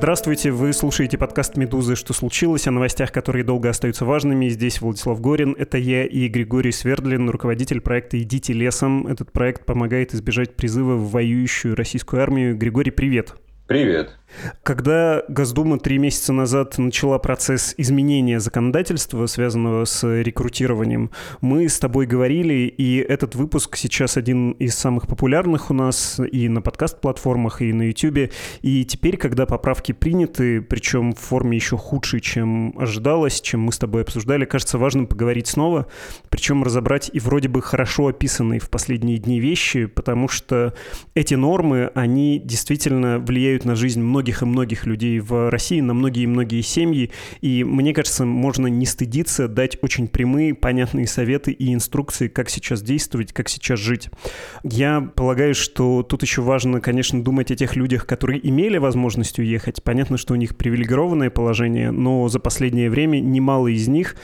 Здравствуйте, вы слушаете подкаст «Медузы. Что случилось?» о новостях, которые долго остаются важными. Здесь Владислав Горин, это я и Григорий Свердлин, руководитель проекта «Идите лесом». Этот проект помогает избежать призыва в воюющую российскую армию. Григорий, привет. Привет. Когда Госдума три месяца назад начала процесс изменения законодательства, связанного с рекрутированием, мы с тобой говорили, и этот выпуск сейчас один из самых популярных у нас и на подкаст-платформах, и на YouTube. И теперь, когда поправки приняты, причем в форме еще худшей, чем ожидалось, чем мы с тобой обсуждали, кажется важным поговорить снова, причем разобрать и вроде бы хорошо описанные в последние дни вещи, потому что эти нормы, они действительно влияют на жизнь многих многих и многих людей в России, на многие и многие семьи. И мне кажется, можно не стыдиться дать очень прямые, понятные советы и инструкции, как сейчас действовать, как сейчас жить. Я полагаю, что тут еще важно, конечно, думать о тех людях, которые имели возможность уехать. Понятно, что у них привилегированное положение, но за последнее время немало из них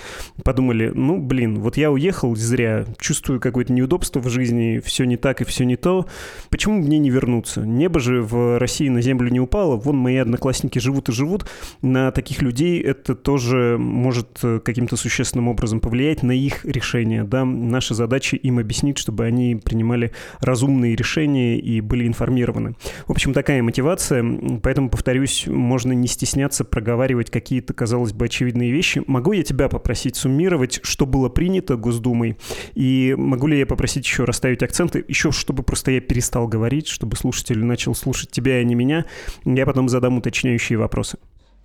подумали, ну, блин, вот я уехал зря, чувствую какое-то неудобство в жизни, все не так и все не то. Почему мне не вернуться? Небо же в России на землю не упало, вон мои одноклассники живут и живут, на таких людей это тоже может э, каким-то существенным образом повлиять на их решения. Да? Наша задача им объяснить, чтобы они принимали разумные решения и были информированы. В общем, такая мотивация. Поэтому, повторюсь, можно не стесняться проговаривать какие-то, казалось бы, очевидные вещи. Могу я тебя попросить суммировать, что было принято Госдумой? И могу ли я попросить еще расставить акценты, еще чтобы просто я перестал говорить, чтобы слушатель начал слушать тебя, а не меня. Я потом задам уточняющие вопросы.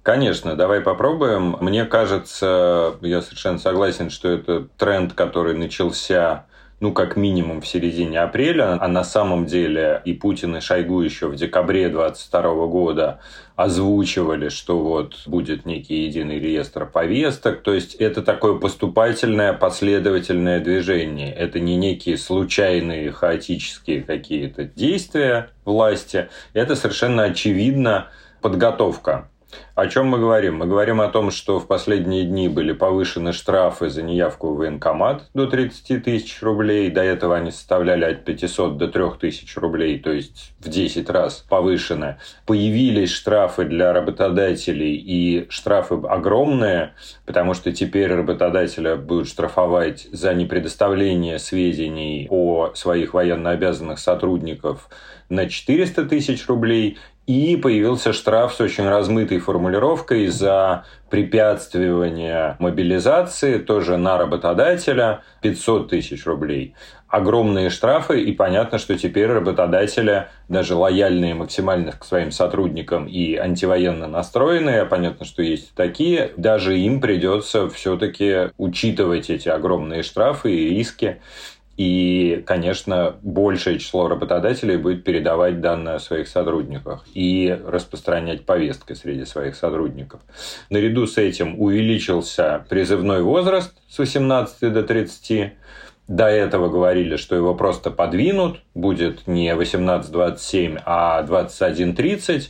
Конечно, давай попробуем. Мне кажется, я совершенно согласен, что это тренд, который начался ну, как минимум в середине апреля, а на самом деле и Путин, и Шойгу еще в декабре 2022 года озвучивали, что вот будет некий единый реестр повесток. То есть это такое поступательное, последовательное движение. Это не некие случайные, хаотические какие-то действия власти. Это совершенно очевидно подготовка о чем мы говорим? Мы говорим о том, что в последние дни были повышены штрафы за неявку в военкомат до 30 тысяч рублей. До этого они составляли от 500 до 3000 рублей, то есть в 10 раз повышены. Появились штрафы для работодателей, и штрафы огромные, потому что теперь работодателя будут штрафовать за непредоставление сведений о своих военнообязанных сотрудников на 400 тысяч рублей и появился штраф с очень размытой формулировкой за препятствование мобилизации, тоже на работодателя, 500 тысяч рублей. Огромные штрафы, и понятно, что теперь работодатели, даже лояльные максимально к своим сотрудникам и антивоенно настроенные, понятно, что есть такие, даже им придется все-таки учитывать эти огромные штрафы и риски и, конечно, большее число работодателей будет передавать данные о своих сотрудниках и распространять повестки среди своих сотрудников. Наряду с этим увеличился призывной возраст с 18 до 30. До этого говорили, что его просто подвинут, будет не 18-27, а 21-30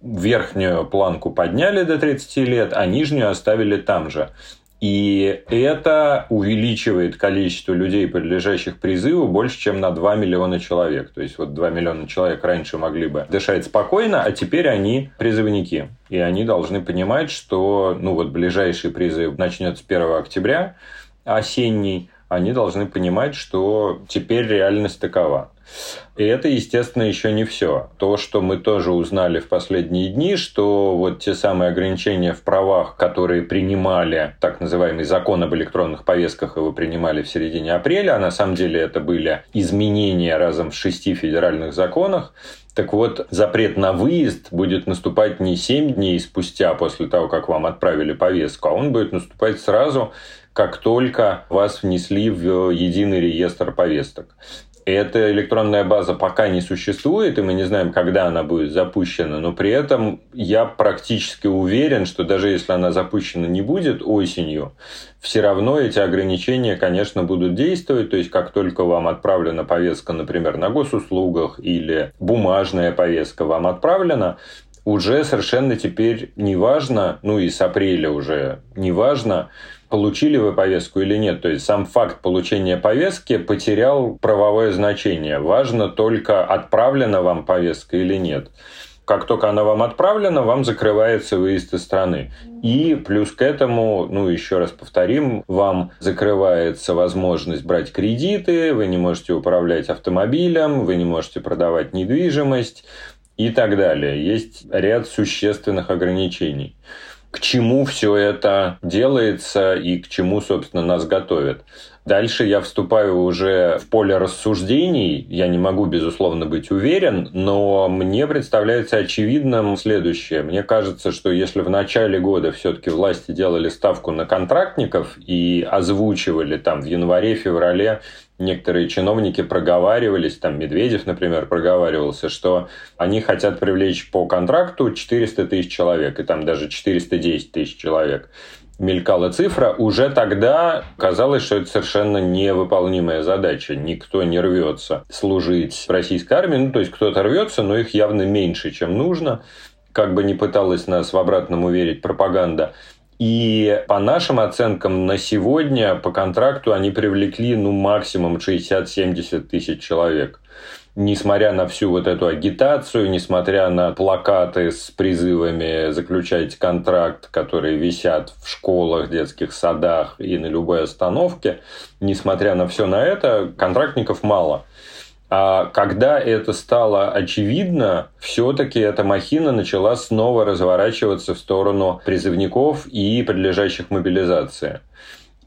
верхнюю планку подняли до 30 лет, а нижнюю оставили там же. И это увеличивает количество людей, подлежащих призыву, больше, чем на 2 миллиона человек. То есть вот 2 миллиона человек раньше могли бы дышать спокойно, а теперь они призывники. И они должны понимать, что ну вот ближайший призыв начнется 1 октября, осенний, они должны понимать, что теперь реальность такова. И это, естественно, еще не все. То, что мы тоже узнали в последние дни, что вот те самые ограничения в правах, которые принимали так называемый закон об электронных повестках, его принимали в середине апреля, а на самом деле это были изменения разом в шести федеральных законах, так вот, запрет на выезд будет наступать не 7 дней спустя после того, как вам отправили повестку, а он будет наступать сразу, как только вас внесли в единый реестр повесток. Эта электронная база пока не существует, и мы не знаем, когда она будет запущена, но при этом я практически уверен, что даже если она запущена не будет осенью, все равно эти ограничения, конечно, будут действовать. То есть, как только вам отправлена повестка, например, на госуслугах или бумажная повестка вам отправлена, уже совершенно теперь не важно, ну и с апреля уже не важно, получили вы повестку или нет. То есть сам факт получения повестки потерял правовое значение. Важно только, отправлена вам повестка или нет. как только она вам отправлена, вам закрывается выезд из страны. И плюс к этому, ну, еще раз повторим, вам закрывается возможность брать кредиты, вы не можете управлять автомобилем, вы не можете продавать недвижимость и так далее. Есть ряд существенных ограничений к чему все это делается и к чему, собственно, нас готовят. Дальше я вступаю уже в поле рассуждений. Я не могу, безусловно, быть уверен, но мне представляется очевидным следующее. Мне кажется, что если в начале года все-таки власти делали ставку на контрактников и озвучивали там в январе-феврале некоторые чиновники проговаривались, там Медведев, например, проговаривался, что они хотят привлечь по контракту 400 тысяч человек, и там даже 410 тысяч человек мелькала цифра, уже тогда казалось, что это совершенно невыполнимая задача. Никто не рвется служить в российской армии. Ну, то есть кто-то рвется, но их явно меньше, чем нужно. Как бы не пыталась нас в обратном уверить пропаганда. И по нашим оценкам на сегодня по контракту они привлекли ну, максимум 60-70 тысяч человек несмотря на всю вот эту агитацию, несмотря на плакаты с призывами заключать контракт, которые висят в школах, детских садах и на любой остановке, несмотря на все на это, контрактников мало. А когда это стало очевидно, все-таки эта махина начала снова разворачиваться в сторону призывников и подлежащих мобилизации.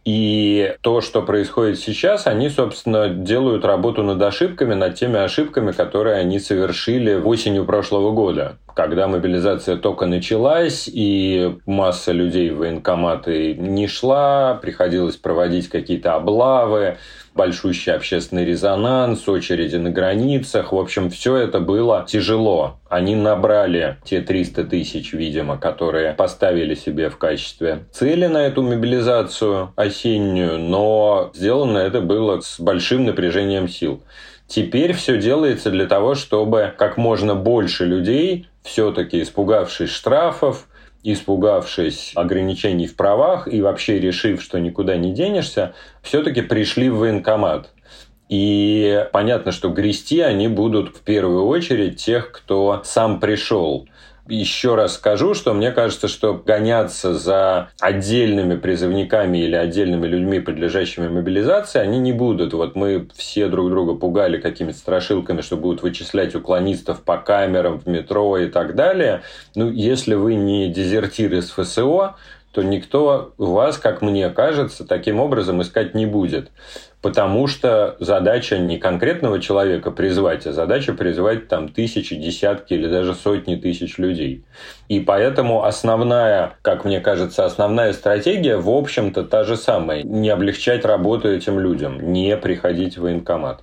И то, что происходит сейчас, они, собственно, делают работу над ошибками, над теми ошибками, которые они совершили осенью прошлого года, когда мобилизация только началась, и масса людей в военкоматы не шла, приходилось проводить какие-то облавы, большущий общественный резонанс, очереди на границах. В общем, все это было тяжело. Они набрали те 300 тысяч, видимо, которые поставили себе в качестве цели на эту мобилизацию осеннюю, но сделано это было с большим напряжением сил. Теперь все делается для того, чтобы как можно больше людей, все-таки испугавшись штрафов, испугавшись ограничений в правах и вообще решив, что никуда не денешься, все-таки пришли в военкомат. И понятно, что грести они будут в первую очередь тех, кто сам пришел еще раз скажу, что мне кажется, что гоняться за отдельными призывниками или отдельными людьми, подлежащими мобилизации, они не будут. Вот мы все друг друга пугали какими-то страшилками, что будут вычислять уклонистов по камерам в метро и так далее. Ну, если вы не дезертир из ФСО, то никто вас, как мне кажется, таким образом искать не будет потому что задача не конкретного человека призвать, а задача призвать там тысячи, десятки или даже сотни тысяч людей. И поэтому основная, как мне кажется, основная стратегия, в общем-то, та же самая. Не облегчать работу этим людям, не приходить в военкомат.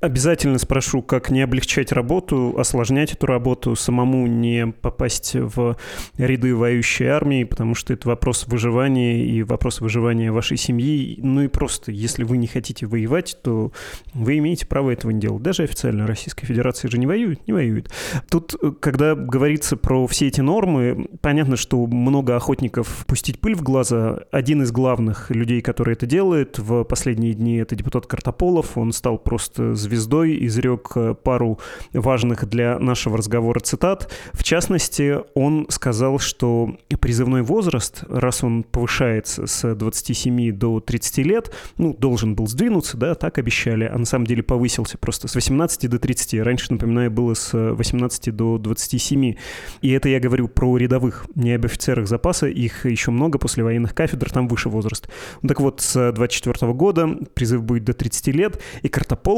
Обязательно спрошу, как не облегчать работу, осложнять эту работу, самому не попасть в ряды воюющей армии, потому что это вопрос выживания и вопрос выживания вашей семьи. Ну и просто, если вы не хотите воевать, то вы имеете право этого не делать. Даже официально Российская Федерация же не воюет, не воюет. Тут, когда говорится про все эти нормы, понятно, что много охотников пустить пыль в глаза. Один из главных людей, который это делает в последние дни, это депутат Картополов. Он стал просто звездой, изрек э, пару важных для нашего разговора цитат. В частности, он сказал, что призывной возраст, раз он повышается с 27 до 30 лет, ну, должен был сдвинуться, да, так обещали, а на самом деле повысился просто с 18 до 30. Раньше, напоминаю, было с 18 до 27. И это я говорю про рядовых, не об офицерах запаса, их еще много после военных кафедр, там выше возраст. Так вот, с 24 года призыв будет до 30 лет, и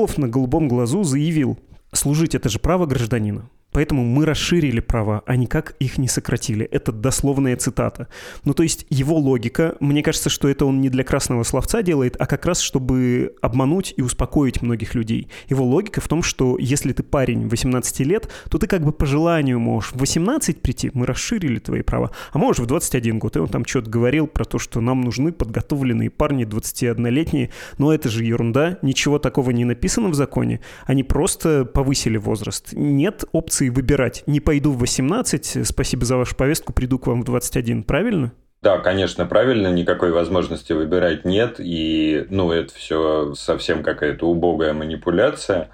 Картополов на голубом глазу заявил, служить это же право гражданина. Поэтому мы расширили права, а никак их не сократили. Это дословная цитата. Ну, то есть его логика, мне кажется, что это он не для красного словца делает, а как раз, чтобы обмануть и успокоить многих людей. Его логика в том, что если ты парень 18 лет, то ты как бы по желанию можешь в 18 прийти, мы расширили твои права, а можешь в 21 год. И он там что-то говорил про то, что нам нужны подготовленные парни 21-летние. Но это же ерунда, ничего такого не написано в законе. Они просто повысили возраст. Нет опции опции выбирать. Не пойду в 18, спасибо за вашу повестку, приду к вам в 21, правильно? Да, конечно, правильно, никакой возможности выбирать нет, и, ну, это все совсем какая-то убогая манипуляция.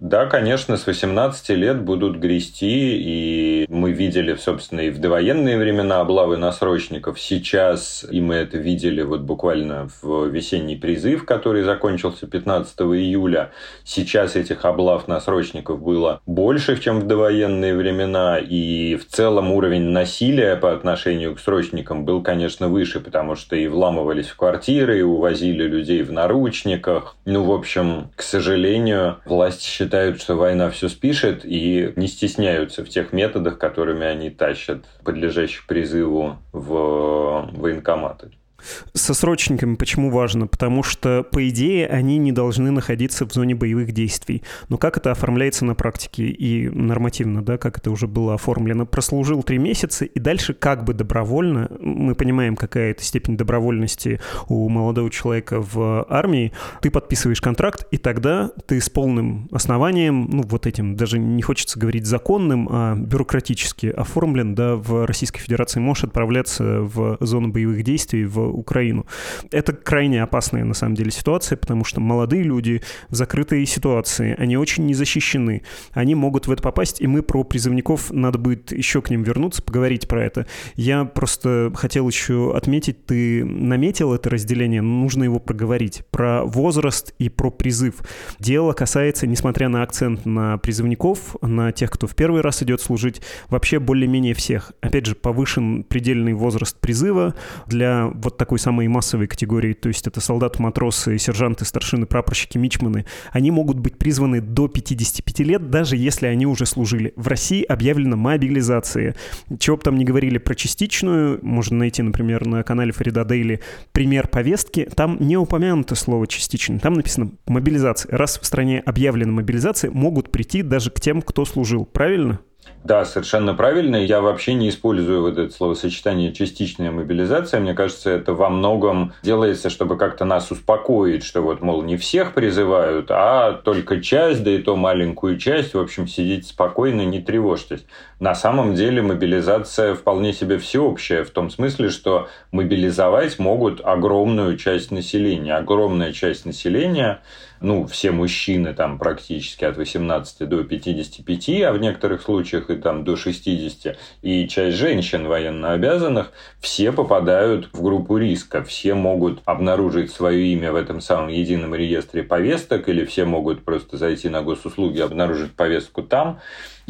Да, конечно, с 18 лет будут грести, и мы видели, собственно, и в довоенные времена облавы на срочников. Сейчас, и мы это видели вот буквально в весенний призыв, который закончился 15 июля. Сейчас этих облав на срочников было больше, чем в довоенные времена, и в целом уровень насилия по отношению к срочникам был, конечно, выше, потому что и вламывались в квартиры, и увозили людей в наручниках. Ну, в общем, к сожалению, власти считают, что война все спишет и не стесняются в тех методах, которыми они тащат подлежащих призыву в военкоматы. Со срочниками почему важно? Потому что, по идее, они не должны находиться в зоне боевых действий. Но как это оформляется на практике и нормативно, да, как это уже было оформлено? Прослужил три месяца, и дальше как бы добровольно, мы понимаем, какая это степень добровольности у молодого человека в армии, ты подписываешь контракт, и тогда ты с полным основанием, ну, вот этим, даже не хочется говорить законным, а бюрократически оформлен, да, в Российской Федерации можешь отправляться в зону боевых действий, в Украину. Это крайне опасная на самом деле ситуация, потому что молодые люди в закрытой ситуации, они очень не защищены. Они могут в это попасть, и мы про призывников, надо будет еще к ним вернуться, поговорить про это. Я просто хотел еще отметить, ты наметил это разделение, нужно его проговорить. Про возраст и про призыв. Дело касается, несмотря на акцент на призывников, на тех, кто в первый раз идет служить, вообще более-менее всех. Опять же, повышен предельный возраст призыва для вот такой самой массовой категории, то есть это солдаты, матросы, сержанты, старшины, прапорщики, мичманы, они могут быть призваны до 55 лет, даже если они уже служили. В России объявлена мобилизация. Чего бы там не говорили про частичную, можно найти, например, на канале Фарида Дейли пример повестки, там не упомянуто слово частичный, там написано мобилизация. Раз в стране объявлена мобилизация, могут прийти даже к тем, кто служил. Правильно? Да, совершенно правильно. Я вообще не использую вот это словосочетание «частичная мобилизация». Мне кажется, это во многом делается, чтобы как-то нас успокоить, что вот, мол, не всех призывают, а только часть, да и то маленькую часть. В общем, сидите спокойно, не тревожьтесь. На самом деле мобилизация вполне себе всеобщая, в том смысле, что мобилизовать могут огромную часть населения. Огромная часть населения ну, все мужчины там практически от 18 до 55, а в некоторых случаях и там до 60, и часть женщин военнообязанных, все попадают в группу риска. Все могут обнаружить свое имя в этом самом едином реестре повесток, или все могут просто зайти на госуслуги, обнаружить повестку там.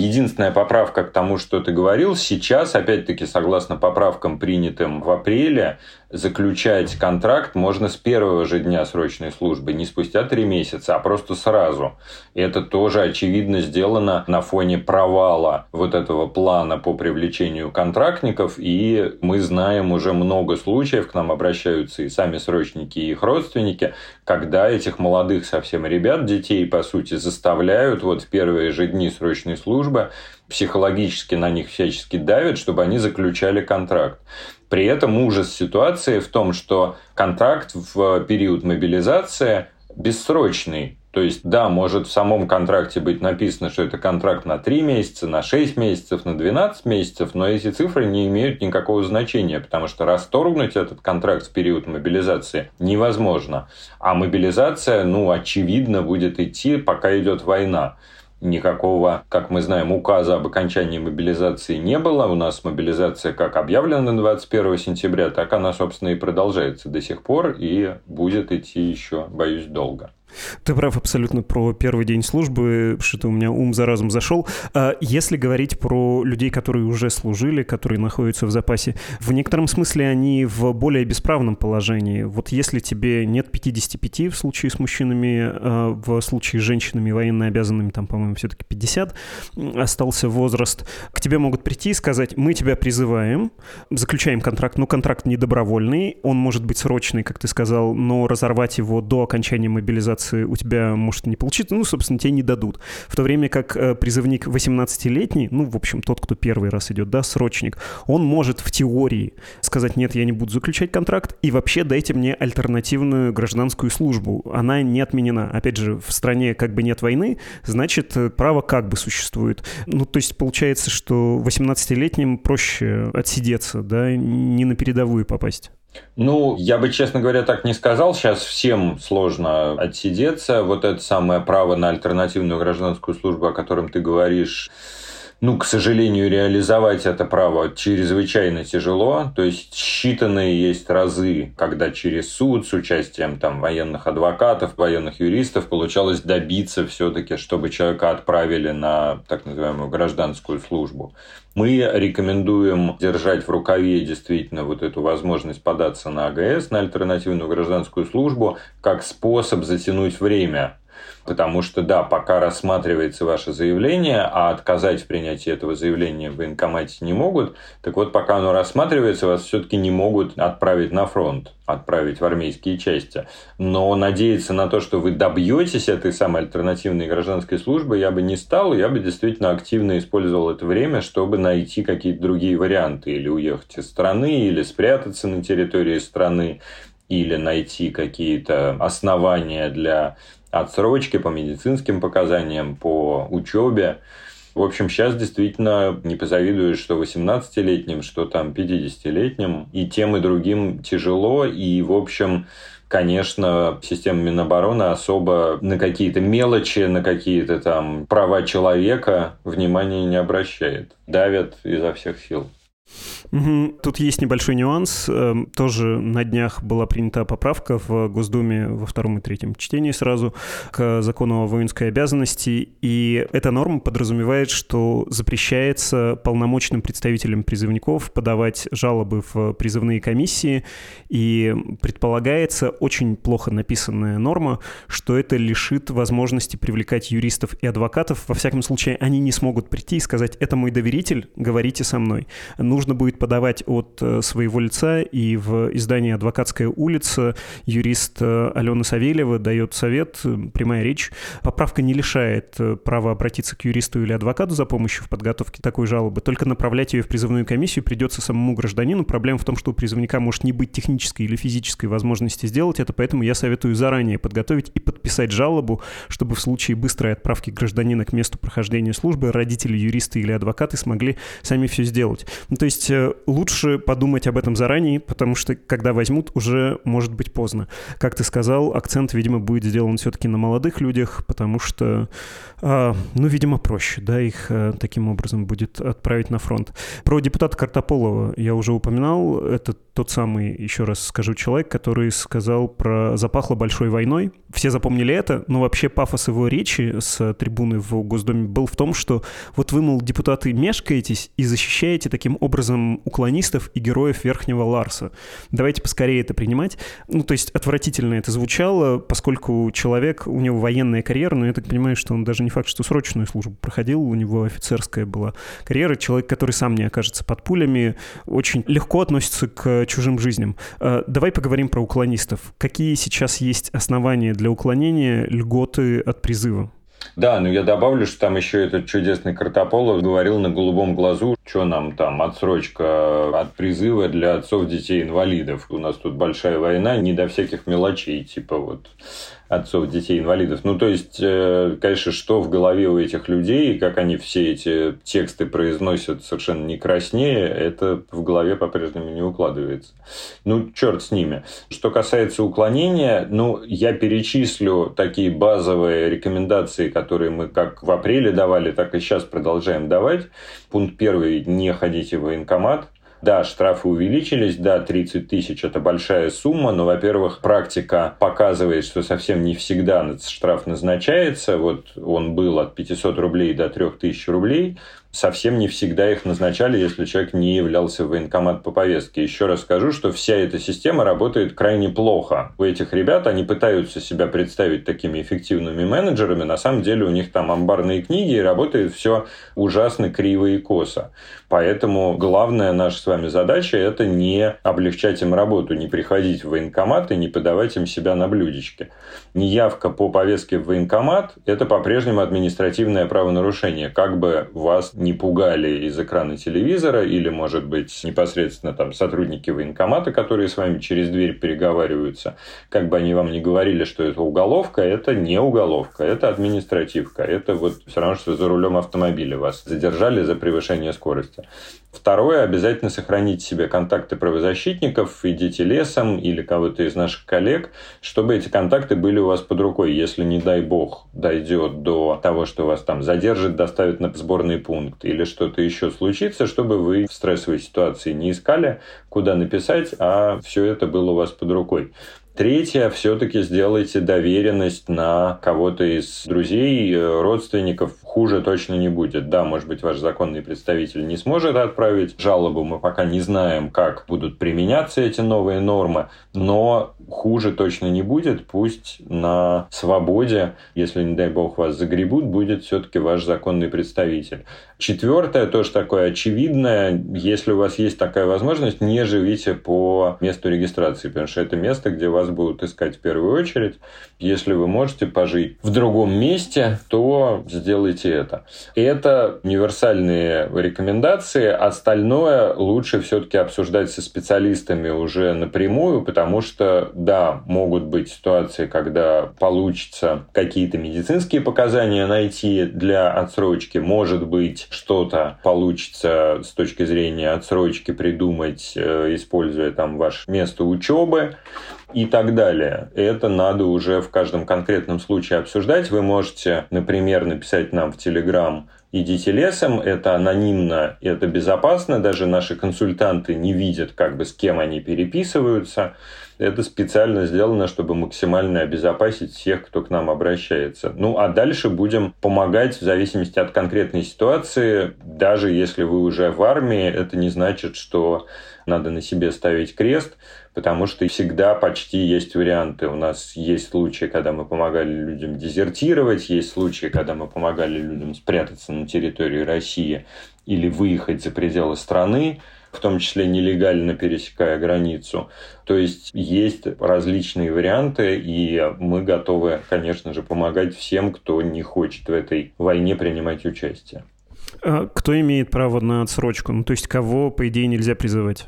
Единственная поправка к тому, что ты говорил, сейчас, опять-таки, согласно поправкам, принятым в апреле, заключать контракт можно с первого же дня срочной службы, не спустя три месяца, а просто сразу. И это тоже, очевидно, сделано на фоне провала вот этого плана по привлечению контрактников. И мы знаем уже много случаев, к нам обращаются и сами срочники, и их родственники, когда этих молодых совсем ребят, детей, по сути, заставляют вот в первые же дни срочной службы психологически на них всячески давят, чтобы они заключали контракт. При этом ужас ситуации в том, что контракт в период мобилизации бессрочный. То есть, да, может в самом контракте быть написано, что это контракт на 3 месяца, на 6 месяцев, на 12 месяцев, но эти цифры не имеют никакого значения, потому что расторгнуть этот контракт в период мобилизации невозможно. А мобилизация, ну, очевидно, будет идти, пока идет война никакого, как мы знаем, указа об окончании мобилизации не было. У нас мобилизация как объявлена 21 сентября, так она, собственно, и продолжается до сих пор и будет идти еще, боюсь, долго. Ты прав абсолютно про первый день службы, что-то у меня ум за разум зашел. А если говорить про людей, которые уже служили, которые находятся в запасе, в некотором смысле они в более бесправном положении. Вот если тебе нет 55 в случае с мужчинами, а в случае с женщинами военно обязанными, там, по-моему, все-таки 50 остался возраст, к тебе могут прийти и сказать, мы тебя призываем, заключаем контракт, но контракт не добровольный, он может быть срочный, как ты сказал, но разорвать его до окончания мобилизации мобилизации у тебя может не получиться, ну, собственно, тебе не дадут. В то время как э, призывник 18-летний, ну, в общем, тот, кто первый раз идет, да, срочник, он может в теории сказать, нет, я не буду заключать контракт, и вообще дайте мне альтернативную гражданскую службу. Она не отменена. Опять же, в стране как бы нет войны, значит, э, право как бы существует. Ну, то есть получается, что 18-летним проще отсидеться, да, не на передовую попасть. Ну, я бы, честно говоря, так не сказал. Сейчас всем сложно отсидеться. Вот это самое право на альтернативную гражданскую службу, о котором ты говоришь, ну, к сожалению, реализовать это право чрезвычайно тяжело. То есть считанные есть разы, когда через суд с участием там, военных адвокатов, военных юристов получалось добиться все-таки, чтобы человека отправили на так называемую гражданскую службу. Мы рекомендуем держать в рукаве действительно вот эту возможность податься на АГС, на альтернативную гражданскую службу, как способ затянуть время Потому что, да, пока рассматривается ваше заявление, а отказать в принятии этого заявления в военкомате не могут, так вот, пока оно рассматривается, вас все-таки не могут отправить на фронт, отправить в армейские части. Но надеяться на то, что вы добьетесь этой самой альтернативной гражданской службы, я бы не стал, я бы действительно активно использовал это время, чтобы найти какие-то другие варианты. Или уехать из страны, или спрятаться на территории страны, или найти какие-то основания для отсрочки по медицинским показаниям, по учебе. В общем, сейчас действительно не позавидуешь, что 18-летним, что там 50-летним. И тем, и другим тяжело. И, в общем, конечно, система Минобороны особо на какие-то мелочи, на какие-то там права человека внимания не обращает. Давят изо всех сил. Тут есть небольшой нюанс. Эм, тоже на днях была принята поправка в Госдуме во втором и третьем чтении сразу к закону о воинской обязанности. И эта норма подразумевает, что запрещается полномочным представителям призывников подавать жалобы в призывные комиссии. И предполагается очень плохо написанная норма, что это лишит возможности привлекать юристов и адвокатов. Во всяком случае, они не смогут прийти и сказать, это мой доверитель, говорите со мной. Нужно будет подавать от э, своего лица, и в издании «Адвокатская улица» юрист э, Алена Савельева дает совет, э, прямая речь. Поправка не лишает права обратиться к юристу или адвокату за помощью в подготовке такой жалобы, только направлять ее в призывную комиссию придется самому гражданину. Проблема в том, что у призывника может не быть технической или физической возможности сделать это, поэтому я советую заранее подготовить и подписать жалобу, чтобы в случае быстрой отправки гражданина к месту прохождения службы родители, юристы или адвокаты смогли сами все сделать. Ну, то есть лучше подумать об этом заранее, потому что когда возьмут, уже может быть поздно. Как ты сказал, акцент, видимо, будет сделан все-таки на молодых людях, потому что, э, ну, видимо, проще, да, их э, таким образом будет отправить на фронт. Про депутата Картополова я уже упоминал. Это тот самый, еще раз скажу, человек, который сказал про «запахло большой войной». Все запомнили это, но вообще пафос его речи с трибуны в Госдуме был в том, что вот вы, мол, депутаты, мешкаетесь и защищаете таким образом уклонистов и героев Верхнего Ларса. Давайте поскорее это принимать. Ну, то есть отвратительно это звучало, поскольку человек, у него военная карьера, но я так понимаю, что он даже не факт, что срочную службу проходил, у него офицерская была карьера. Человек, который сам не окажется под пулями, очень легко относится к чужим жизням. Э, давай поговорим про уклонистов. Какие сейчас есть основания для уклонения льготы от призыва? Да, но я добавлю, что там еще этот чудесный Картополов говорил на голубом глазу, что нам там отсрочка от призыва для отцов детей инвалидов. У нас тут большая война, не до всяких мелочей, типа вот отцов детей-инвалидов. Ну, то есть, э, конечно, что в голове у этих людей, как они все эти тексты произносят совершенно не краснее, это в голове по-прежнему не укладывается. Ну, черт с ними. Что касается уклонения, ну, я перечислю такие базовые рекомендации, которые мы как в апреле давали, так и сейчас продолжаем давать. Пункт первый – не ходите в военкомат. Да, штрафы увеличились, да, 30 тысяч – это большая сумма, но, во-первых, практика показывает, что совсем не всегда штраф назначается. Вот он был от 500 рублей до 3000 рублей совсем не всегда их назначали, если человек не являлся в военкомат по повестке. Еще раз скажу, что вся эта система работает крайне плохо. У этих ребят, они пытаются себя представить такими эффективными менеджерами, на самом деле у них там амбарные книги, и работает все ужасно криво и косо. Поэтому главная наша с вами задача – это не облегчать им работу, не приходить в военкомат и не подавать им себя на блюдечке. Неявка по повестке в военкомат – это по-прежнему административное правонарушение, как бы вас не пугали из экрана телевизора, или, может быть, непосредственно там сотрудники военкомата, которые с вами через дверь переговариваются, как бы они вам не говорили, что это уголовка, это не уголовка, это административка, это вот все равно, что за рулем автомобиля вас задержали за превышение скорости. Второе, обязательно сохранить себе контакты правозащитников, идите лесом или кого-то из наших коллег, чтобы эти контакты были у вас под рукой. Если, не дай бог, дойдет до того, что вас там задержит, доставят на сборный пункт или что-то еще случится, чтобы вы в стрессовой ситуации не искали, куда написать, а все это было у вас под рукой. Третье, все-таки сделайте доверенность на кого-то из друзей, э, родственников. Хуже точно не будет. Да, может быть, ваш законный представитель не сможет отправить жалобу. Мы пока не знаем, как будут применяться эти новые нормы. Но хуже точно не будет. Пусть на свободе, если, не дай бог, вас загребут, будет все-таки ваш законный представитель. Четвертое, тоже такое очевидное, если у вас есть такая возможность, не живите по месту регистрации, потому что это место, где вас будут искать в первую очередь. Если вы можете пожить в другом месте, то сделайте это. Это универсальные рекомендации. Остальное лучше все-таки обсуждать со специалистами уже напрямую, потому что, да, могут быть ситуации, когда получится какие-то медицинские показания найти для отсрочки. Может быть, что-то получится с точки зрения отсрочки придумать, э, используя там ваше место учебы и так далее. Это надо уже в каждом конкретном случае обсуждать. Вы можете, например, написать нам в Телеграм идите лесом, это анонимно, это безопасно, даже наши консультанты не видят, как бы с кем они переписываются. Это специально сделано, чтобы максимально обезопасить всех, кто к нам обращается. Ну, а дальше будем помогать в зависимости от конкретной ситуации. Даже если вы уже в армии, это не значит, что надо на себе ставить крест, потому что всегда почти есть варианты. У нас есть случаи, когда мы помогали людям дезертировать, есть случаи, когда мы помогали людям спрятаться на территории России или выехать за пределы страны в том числе нелегально пересекая границу. То есть есть различные варианты, и мы готовы, конечно же, помогать всем, кто не хочет в этой войне принимать участие. А кто имеет право на отсрочку? Ну, то есть кого, по идее, нельзя призывать?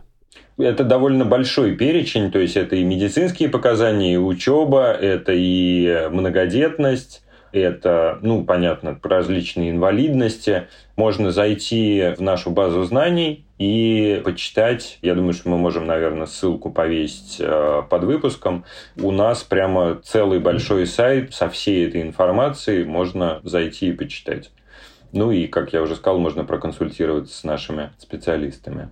Это довольно большой перечень, то есть это и медицинские показания, и учеба, это и многодетность, это, ну, понятно, различные инвалидности. Можно зайти в нашу базу знаний и почитать. Я думаю, что мы можем, наверное, ссылку повесить э, под выпуском. У нас прямо целый большой сайт со всей этой информацией. Можно зайти и почитать. Ну и, как я уже сказал, можно проконсультироваться с нашими специалистами.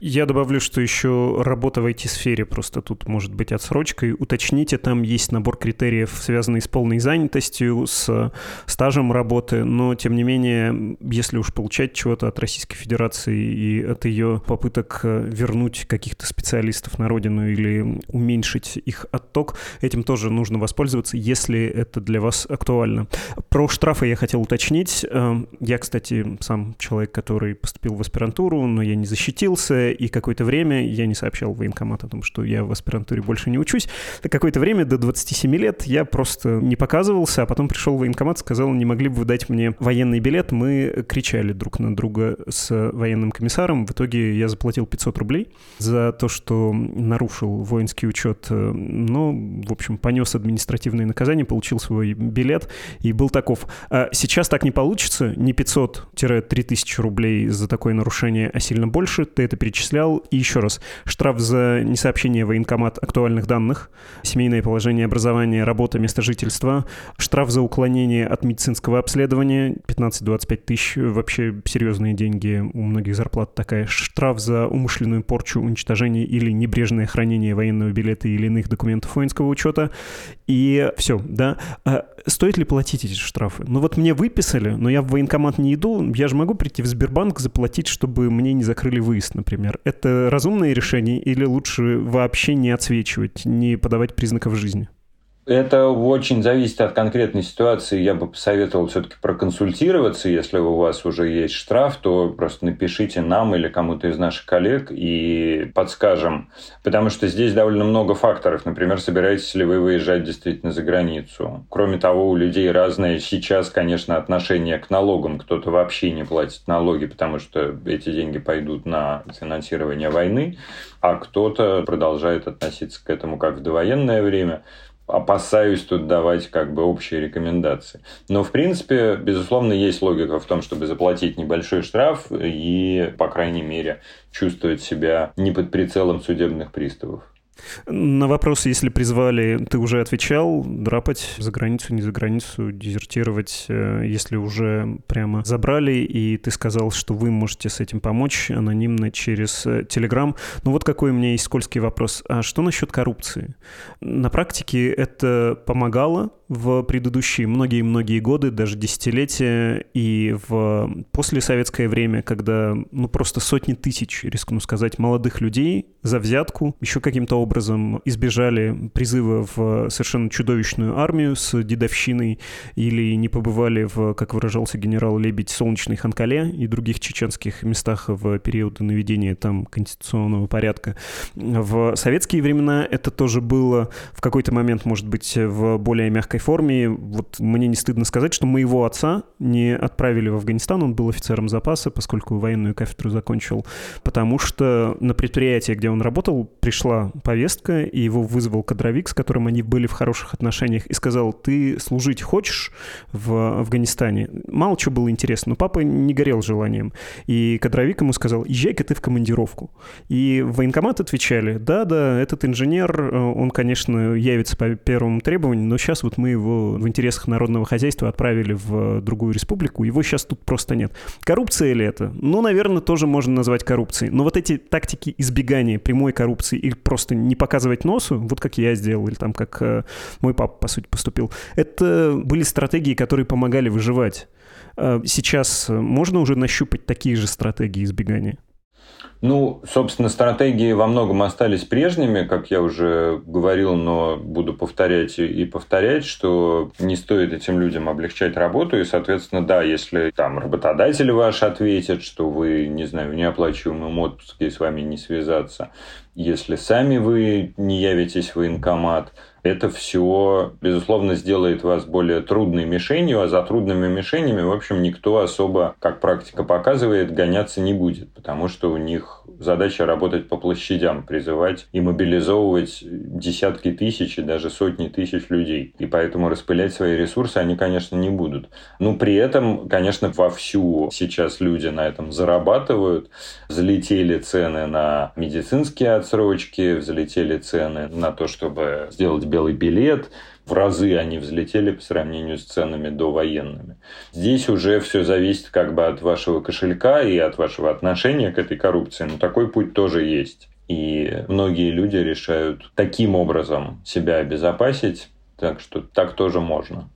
Я добавлю, что еще работа в IT-сфере просто тут может быть отсрочкой. Уточните, там есть набор критериев, связанный с полной занятостью, с стажем работы, но, тем не менее, если уж получать чего-то от Российской Федерации и от ее попыток э, вернуть каких-то специалистов на родину или уменьшить их отток, этим тоже нужно воспользоваться, если это для вас актуально. Про штрафы я хотел уточнить. Э, я, кстати, сам человек, который поступил в аспирантуру, но я не защитился, учился, и какое-то время я не сообщал военкомат о том, что я в аспирантуре больше не учусь. Какое-то время, до 27 лет, я просто не показывался, а потом пришел военкомат, сказал, не могли бы вы дать мне военный билет. Мы кричали друг на друга с военным комиссаром. В итоге я заплатил 500 рублей за то, что нарушил воинский учет. Но, в общем, понес административное наказание, получил свой билет и был таков. А сейчас так не получится. Не 500-3000 рублей за такое нарушение, а сильно больше. Ты это перечислял. И еще раз, штраф за несообщение военкомат актуальных данных, семейное положение образования, работа, место жительства, штраф за уклонение от медицинского обследования 15-25 тысяч, вообще серьезные деньги, у многих зарплат такая, штраф за умышленную порчу, уничтожение или небрежное хранение военного билета или иных документов воинского учета. И все, да. А стоит ли платить эти штрафы? Ну вот мне выписали, но я в военкомат не иду, я же могу прийти в Сбербанк заплатить, чтобы мне не закрыли выезд, например. Это разумное решение или лучше вообще не отсвечивать, не подавать признаков жизни? Это очень зависит от конкретной ситуации. Я бы посоветовал все-таки проконсультироваться. Если у вас уже есть штраф, то просто напишите нам или кому-то из наших коллег и подскажем. Потому что здесь довольно много факторов. Например, собираетесь ли вы выезжать действительно за границу. Кроме того, у людей разное сейчас, конечно, отношение к налогам. Кто-то вообще не платит налоги, потому что эти деньги пойдут на финансирование войны, а кто-то продолжает относиться к этому как в довоенное время опасаюсь тут давать как бы общие рекомендации. Но, в принципе, безусловно, есть логика в том, чтобы заплатить небольшой штраф и, по крайней мере, чувствовать себя не под прицелом судебных приставов. На вопрос, если призвали, ты уже отвечал, драпать за границу, не за границу, дезертировать, э, если уже прямо забрали, и ты сказал, что вы можете с этим помочь анонимно через Телеграм. Ну вот какой у меня есть скользкий вопрос. А что насчет коррупции? На практике это помогало в предыдущие многие-многие годы, даже десятилетия, и в послесоветское время, когда ну просто сотни тысяч, рискну сказать, молодых людей за взятку еще каким-то образом избежали призыва в совершенно чудовищную армию с дедовщиной или не побывали в, как выражался генерал Лебедь, солнечной Ханкале и других чеченских местах в периоды наведения там конституционного порядка. В советские времена это тоже было в какой-то момент, может быть, в более мягкой форме. Вот мне не стыдно сказать, что моего отца не отправили в Афганистан, он был офицером запаса, поскольку военную кафедру закончил, потому что на предприятии, где он работал, пришла повестка и его вызвал кадровик, с которым они были в хороших отношениях, и сказал, ты служить хочешь в Афганистане? Мало чего было интересно, но папа не горел желанием. И кадровик ему сказал, езжай-ка ты в командировку. И в военкомат отвечали, да-да, этот инженер, э, он, конечно, явится по первому требованию, но сейчас вот мы его в интересах народного хозяйства отправили в другую республику, его сейчас тут просто нет. Коррупция ли это? Ну, наверное, тоже можно назвать коррупцией. Но вот эти тактики избегания прямой коррупции или просто не показывать носу, вот как я сделал, или там как э, мой папа, по сути, поступил. Это были стратегии, которые помогали выживать. Э, сейчас можно уже нащупать такие же стратегии избегания? Ну, собственно, стратегии во многом остались прежними, как я уже говорил, но буду повторять и повторять, что не стоит этим людям облегчать работу, и, соответственно, да, если там работодатели ваши ответят, что вы, не знаю, в неоплачиваемом отпуске и с вами не связаться, если сами вы не явитесь в военкомат, это все, безусловно, сделает вас более трудной мишенью, а за трудными мишенями, в общем, никто особо, как практика показывает, гоняться не будет, потому что у них задача работать по площадям, призывать и мобилизовывать десятки тысяч и даже сотни тысяч людей. И поэтому распылять свои ресурсы они, конечно, не будут. Но при этом, конечно, вовсю сейчас люди на этом зарабатывают. Взлетели цены на медицинские отсрочки, взлетели цены на то, чтобы сделать белый билет, в разы они взлетели по сравнению с ценами довоенными. Здесь уже все зависит как бы от вашего кошелька и от вашего отношения к этой коррупции, но такой путь тоже есть. И многие люди решают таким образом себя обезопасить, так что так тоже можно.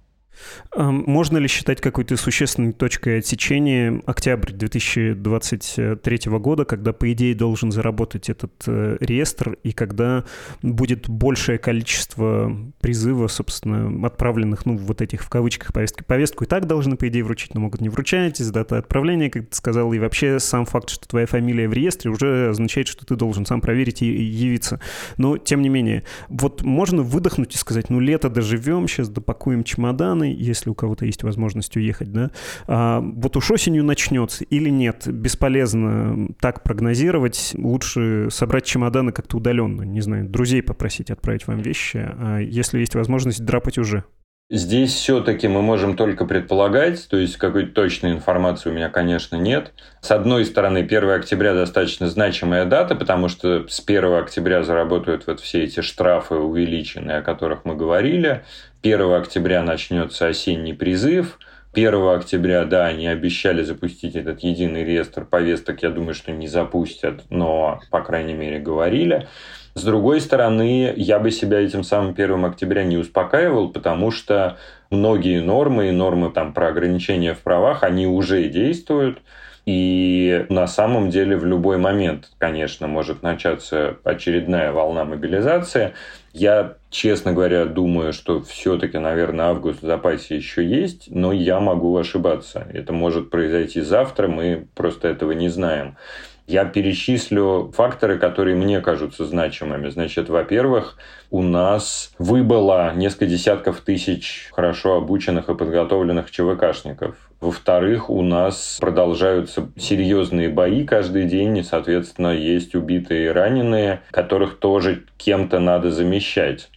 Можно ли считать какой-то существенной точкой отсечения октябрь 2023 года, когда, по идее, должен заработать этот э, реестр, и когда будет большее количество призыва, собственно, отправленных, ну, вот этих в кавычках повестки. Повестку и так должны, по идее, вручить, но могут не вручать, из даты отправления, как ты сказал, и вообще сам факт, что твоя фамилия в реестре, уже означает, что ты должен сам проверить и явиться. Но, тем не менее, вот можно выдохнуть и сказать, ну, лето доживем, сейчас допакуем чемоданы, стороны, если у кого-то есть возможность уехать, да, а вот уж осенью начнется или нет, бесполезно так прогнозировать, лучше собрать чемоданы как-то удаленно, не знаю, друзей попросить отправить вам вещи, а если есть возможность, драпать уже. Здесь все-таки мы можем только предполагать, то есть какой-то точной информации у меня, конечно, нет. С одной стороны, 1 октября достаточно значимая дата, потому что с 1 октября заработают вот все эти штрафы увеличенные, о которых мы говорили. 1 октября начнется осенний призыв. 1 октября, да, они обещали запустить этот единый реестр повесток. Я думаю, что не запустят, но, по крайней мере, говорили. С другой стороны, я бы себя этим самым 1 октября не успокаивал, потому что многие нормы и нормы там, про ограничения в правах, они уже действуют. И на самом деле в любой момент, конечно, может начаться очередная волна мобилизации. Я, честно говоря, думаю, что все-таки, наверное, август в запасе еще есть, но я могу ошибаться. Это может произойти завтра, мы просто этого не знаем. Я перечислю факторы, которые мне кажутся значимыми. Значит, во-первых, у нас выбыло несколько десятков тысяч хорошо обученных и подготовленных ЧВКшников. Во-вторых, у нас продолжаются серьезные бои каждый день, и, соответственно, есть убитые и раненые, которых тоже кем-то надо замещать.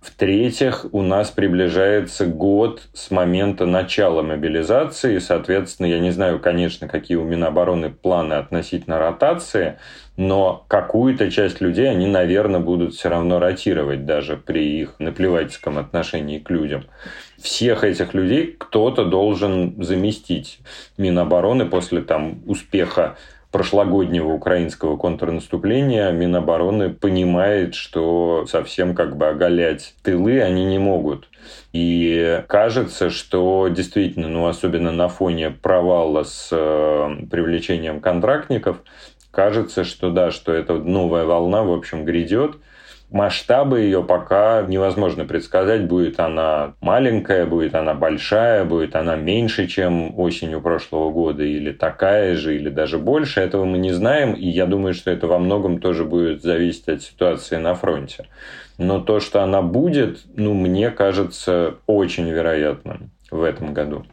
В-третьих, у нас приближается год с момента начала мобилизации. Соответственно, я не знаю, конечно, какие у Минобороны планы относительно ротации, но какую-то часть людей они, наверное, будут все равно ротировать даже при их наплевательском отношении к людям. Всех этих людей кто-то должен заместить. Минобороны после там, успеха прошлогоднего украинского контрнаступления Минобороны понимает, что совсем как бы оголять тылы они не могут. И кажется, что действительно, ну особенно на фоне провала с э, привлечением контрактников, кажется, что да, что эта новая волна, в общем, грядет. Масштабы ее пока невозможно предсказать. Будет она маленькая, будет она большая, будет она меньше, чем осенью прошлого года, или такая же, или даже больше. Этого мы не знаем, и я думаю, что это во многом тоже будет зависеть от ситуации на фронте. Но то, что она будет, ну, мне кажется очень вероятным в этом году.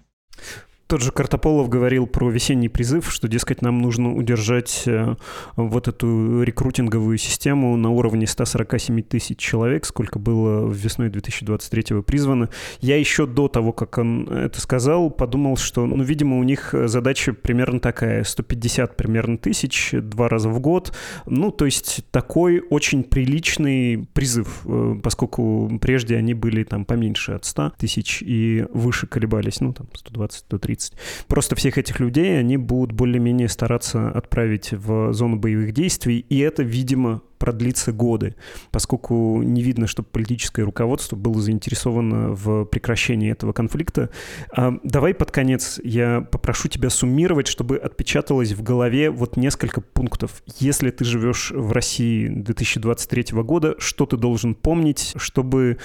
Тот же Картополов говорил про весенний призыв, что, дескать, нам нужно удержать э, вот эту рекрутинговую систему на уровне 147 тысяч человек, сколько было весной 2023 призвано. Я еще до того, как он это сказал, подумал, что, ну, видимо, у них задача примерно такая, 150 примерно тысяч, два раза в год. Ну, то есть такой очень приличный призыв, э, поскольку прежде они были там поменьше от 100 тысяч и выше колебались, ну, там 120-130 30. Просто всех этих людей они будут более-менее стараться отправить в зону боевых действий, и это, видимо, продлится годы, поскольку не видно, чтобы политическое руководство было заинтересовано в прекращении этого конфликта. А, давай под конец я попрошу тебя суммировать, чтобы отпечаталось в голове вот несколько пунктов. Если ты живешь в России 2023 года, что ты должен помнить, чтобы,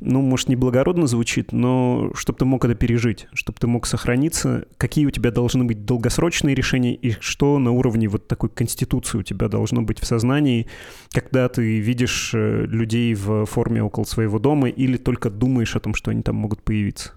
ну, может, не благородно звучит, но чтобы ты мог это пережить, чтобы ты мог сохраниться, какие у тебя должны быть долгосрочные решения и что на уровне вот такой конституции у тебя должно быть в сознании, когда ты видишь э, людей в форме около своего дома или только думаешь о том, что они там могут появиться?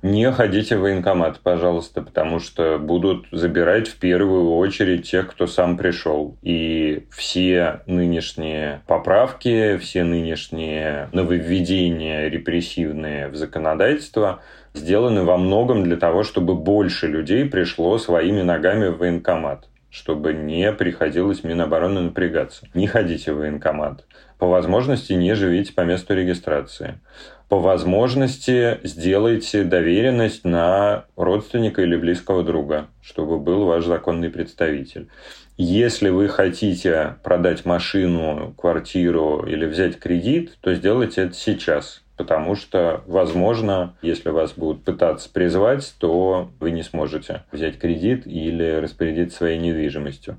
Не ходите в военкомат, пожалуйста, потому что будут забирать в первую очередь тех, кто сам пришел. И все нынешние поправки, все нынешние нововведения репрессивные в законодательство сделаны во многом для того, чтобы больше людей пришло своими ногами в военкомат чтобы не приходилось Минобороны напрягаться. Не ходите в военкомат. По возможности не живите по месту регистрации. По возможности сделайте доверенность на родственника или близкого друга, чтобы был ваш законный представитель. Если вы хотите продать машину, квартиру или взять кредит, то сделайте это сейчас потому что, возможно, если вас будут пытаться призвать, то вы не сможете взять кредит или распорядиться своей недвижимостью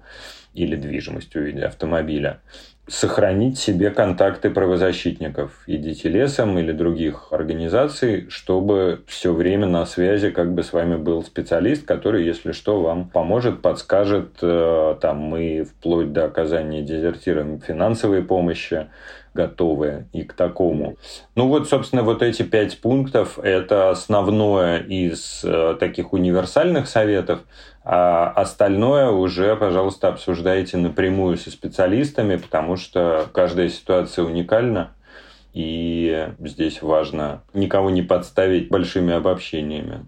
или движимостью в виде автомобиля. Сохранить себе контакты правозащитников, идите лесом или других организаций, чтобы все время на связи как бы с вами был специалист, который, если что, вам поможет, подскажет, э, там мы вплоть до оказания дезертирам финансовой помощи, готовы и к такому. Ну вот, собственно, вот эти пять пунктов – это основное из э, таких универсальных советов, а остальное уже, пожалуйста, обсуждайте напрямую со специалистами, потому что каждая ситуация уникальна, и здесь важно никого не подставить большими обобщениями.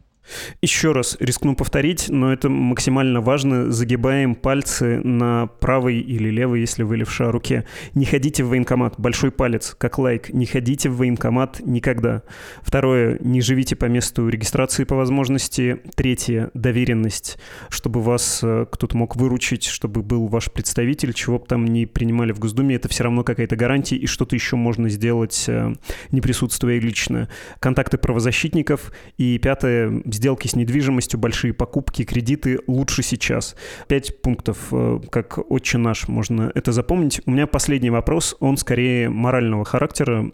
Еще раз рискну повторить, но это максимально важно. Загибаем пальцы на правой или левой, если вы левша руке. Не ходите в военкомат. Большой палец, как лайк. Не ходите в военкомат никогда. Второе. Не живите по месту регистрации по возможности. Третье. Доверенность. Чтобы вас э, кто-то мог выручить, чтобы был ваш представитель, чего бы там не принимали в Госдуме, это все равно какая-то гарантия, и что-то еще можно сделать, э, не присутствуя лично. Контакты правозащитников. И пятое сделки с недвижимостью, большие покупки, кредиты лучше сейчас. Пять пунктов, э, как отче наш, можно это запомнить. У меня последний вопрос, он скорее морального характера.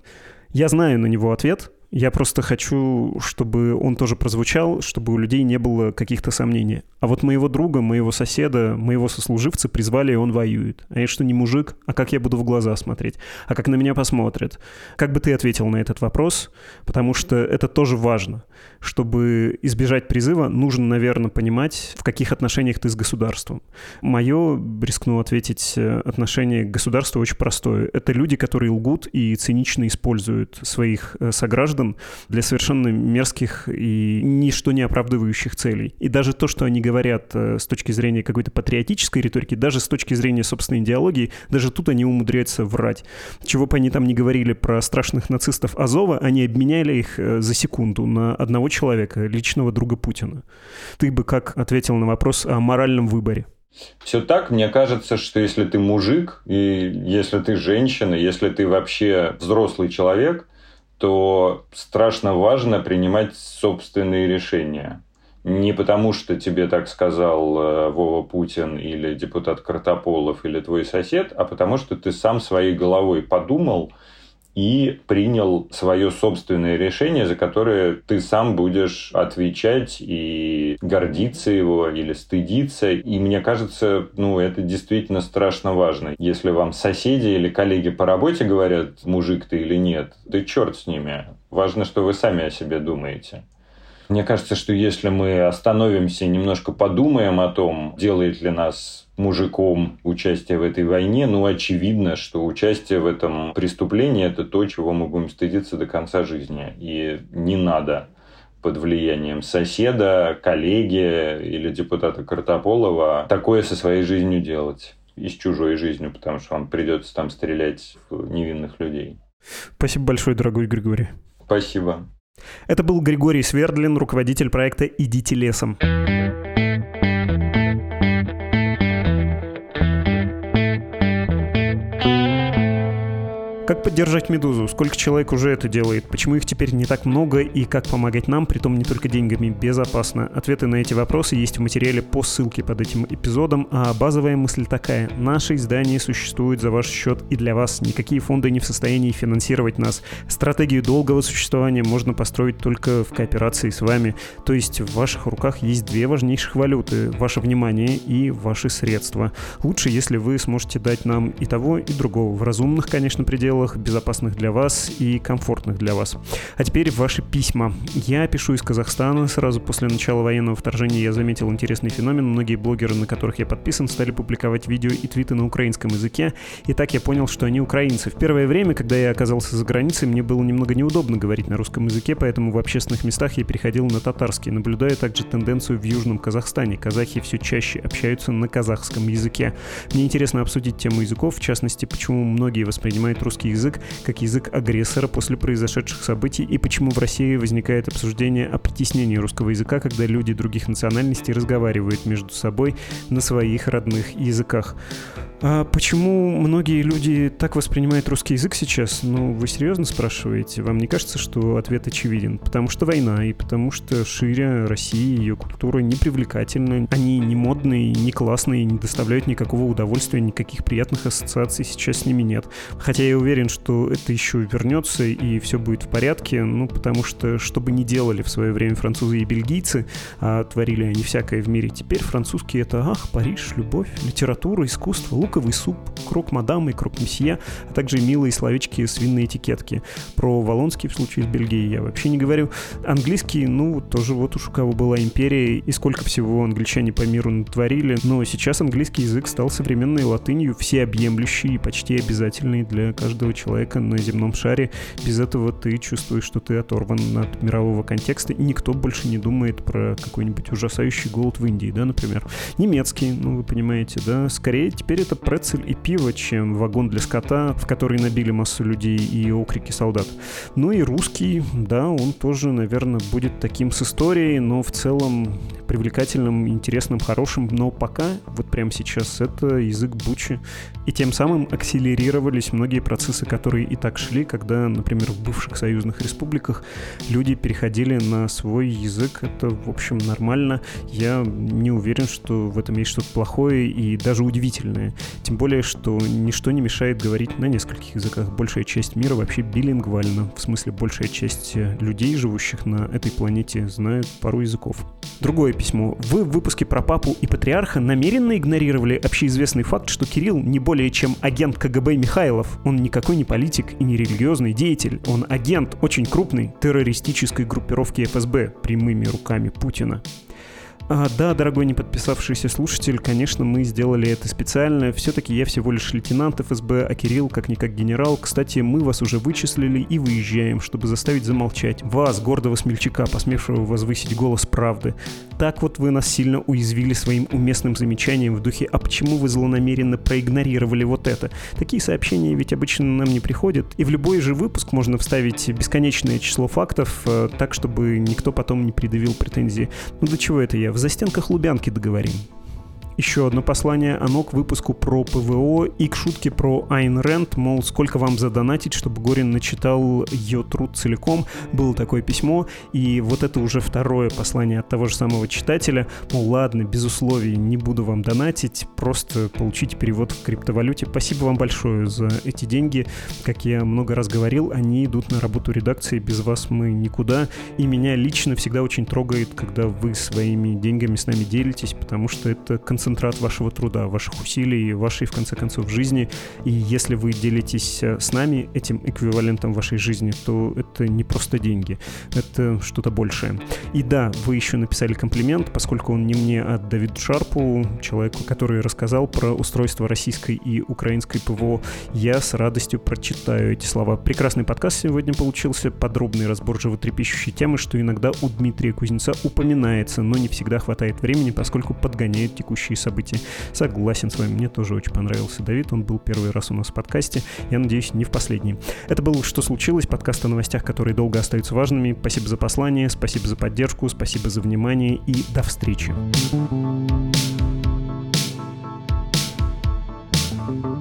Я знаю на него ответ, я просто хочу, чтобы он тоже прозвучал, чтобы у людей не было каких-то сомнений. А вот моего друга, моего соседа, моего сослуживца призвали, и он воюет. А я что, не мужик? А как я буду в глаза смотреть? А как на меня посмотрят? Как бы ты ответил на этот вопрос? Потому что это тоже важно. Чтобы избежать призыва, нужно, наверное, понимать, в каких отношениях ты с государством. Мое, рискну ответить, отношение к государству очень простое. Это люди, которые лгут и цинично используют своих э, сограждан граждан для совершенно мерзких и ничто не оправдывающих целей. И даже то, что они говорят э, с точки зрения какой-то патриотической риторики, даже с точки зрения собственной идеологии, даже тут они умудряются врать. Чего бы они там не говорили про страшных нацистов Азова, они обменяли их э, за секунду на одного человека, личного друга Путина. Ты бы как ответил на вопрос о моральном выборе? Все так, мне кажется, что если ты мужик, и если ты женщина, если ты вообще взрослый человек, то страшно важно принимать собственные решения. Не потому, что тебе так сказал э, Вова Путин или депутат Картополов или твой сосед, а потому что ты сам своей головой подумал – и принял свое собственное решение, за которое ты сам будешь отвечать и гордиться его или стыдиться. И мне кажется, ну, это действительно страшно важно. Если вам соседи или коллеги по работе говорят, мужик ты или нет, да черт с ними. Важно, что вы сами о себе думаете. Мне кажется, что если мы остановимся и немножко подумаем о том, делает ли нас мужиком участие в этой войне, ну, очевидно, что участие в этом преступлении – это то, чего мы будем стыдиться до конца жизни. И не надо под влиянием соседа, коллеги или депутата Картополова такое со своей жизнью делать. И с чужой жизнью, потому что вам придется там стрелять в невинных людей. Спасибо большое, дорогой Григорий. Спасибо. Это был Григорий Свердлин, руководитель проекта «Идите лесом». Как поддержать «Медузу»? Сколько человек уже это делает? Почему их теперь не так много? И как помогать нам, при том не только деньгами, безопасно? Ответы на эти вопросы есть в материале по ссылке под этим эпизодом. А базовая мысль такая. Наше издание существует за ваш счет и для вас. Никакие фонды не в состоянии финансировать нас. Стратегию долгого существования можно построить только в кооперации с вами. То есть в ваших руках есть две важнейших валюты. Ваше внимание и ваши средства. Лучше, если вы сможете дать нам и того, и другого. В разумных, конечно, пределах пределах, безопасных для вас и комфортных для вас. А теперь ваши письма. Я пишу из Казахстана. Сразу после начала военного вторжения я заметил интересный феномен. Многие блогеры, на которых я подписан, стали публиковать видео и твиты на украинском языке. И так я понял, что они украинцы. В первое время, когда я оказался за границей, мне было немного неудобно говорить на русском языке, поэтому в общественных местах я переходил на татарский, наблюдая также тенденцию в Южном Казахстане. Казахи все чаще общаются на казахском языке. Мне интересно обсудить тему языков, в частности, почему многие воспринимают русский язык как язык агрессора после произошедших событий и почему в России возникает обсуждение о притеснении русского языка, когда люди других национальностей разговаривают между собой на своих родных языках. А почему многие люди так воспринимают русский язык сейчас? Ну, вы серьезно спрашиваете? Вам не кажется, что ответ очевиден? Потому что война, и потому что шире России, ее культура не привлекательна. Они не модные, не классные, не доставляют никакого удовольствия, никаких приятных ассоциаций сейчас с ними нет. Хотя я уверен, что это еще вернется, и все будет в порядке, ну, потому что, что бы ни делали в свое время французы и бельгийцы, а творили они всякое в мире, теперь французские это, ах, Париж, любовь, литература, искусство, луковый суп, круг мадам и круг месье, а также милые словечки с винной этикетки. Про Волонский в случае с Бельгией я вообще не говорю. Английский, ну, тоже вот уж у кого была империя, и сколько всего англичане по миру натворили, но сейчас английский язык стал современной латынью, всеобъемлющей и почти обязательной для каждого человека на земном шаре. Без этого ты чувствуешь, что ты оторван от мирового контекста, и никто больше не думает про какой-нибудь ужасающий голод в Индии, да, например. Немецкий, ну, вы понимаете, да, скорее теперь это прецель и пиво, чем вагон для скота, в который набили массу людей и окрики солдат. Ну и русский, да, он тоже, наверное, будет таким с историей, но в целом привлекательным, интересным, хорошим, но пока, вот прямо сейчас, это язык бучи. И тем самым акселерировались многие процессы, которые и так шли, когда, например, в бывших союзных республиках люди переходили на свой язык. Это, в общем, нормально. Я не уверен, что в этом есть что-то плохое и даже удивительное. Тем более, что ничто не мешает говорить на нескольких языках. Большая часть мира вообще билингвальна. В смысле, большая часть людей, живущих на этой планете, знают пару языков. Другое письмо. Вы в выпуске про папу и патриарха намеренно игнорировали общеизвестный факт, что Кирилл не более чем агент КГБ Михайлов. Он никакой не политик и не религиозный деятель. Он агент очень крупной террористической группировки ФСБ прямыми руками Путина. А, да, дорогой не подписавшийся слушатель, конечно, мы сделали это специально. Все-таки я всего лишь лейтенант ФСБ, а Кирилл как-никак генерал. Кстати, мы вас уже вычислили и выезжаем, чтобы заставить замолчать. Вас, гордого смельчака, посмевшего возвысить голос правды. Так вот вы нас сильно уязвили своим уместным замечанием в духе «А почему вы злонамеренно проигнорировали вот это?» Такие сообщения ведь обычно нам не приходят. И в любой же выпуск можно вставить бесконечное число фактов, э, так, чтобы никто потом не предъявил претензии. Ну до чего это я? Застенках Лубянки договорим. Еще одно послание, оно к выпуску про ПВО и к шутке про Айн Рэнд, мол, сколько вам задонатить, чтобы Горин начитал ее труд целиком. Было такое письмо, и вот это уже второе послание от того же самого читателя, мол, ладно, без условий, не буду вам донатить, просто получите перевод в криптовалюте. Спасибо вам большое за эти деньги. Как я много раз говорил, они идут на работу редакции, без вас мы никуда, и меня лично всегда очень трогает, когда вы своими деньгами с нами делитесь, потому что это концентрация концентрат вашего труда, ваших усилий, вашей, в конце концов, жизни. И если вы делитесь э, с нами этим эквивалентом вашей жизни, то это не просто деньги, это что-то большее. И да, вы еще написали комплимент, поскольку он не мне, а Давиду Шарпу, человеку, который рассказал про устройство российской и украинской ПВО. Я с радостью прочитаю эти слова. Прекрасный подкаст сегодня получился, подробный разбор животрепещущей темы, что иногда у Дмитрия Кузнеца упоминается, но не всегда хватает времени, поскольку подгоняет текущие события. Согласен с вами, мне тоже очень понравился Давид, он был первый раз у нас в подкасте, я надеюсь, не в последний. Это был «Что случилось?» подкаст о новостях, которые долго остаются важными. Спасибо за послание, спасибо за поддержку, спасибо за внимание и до встречи. thank you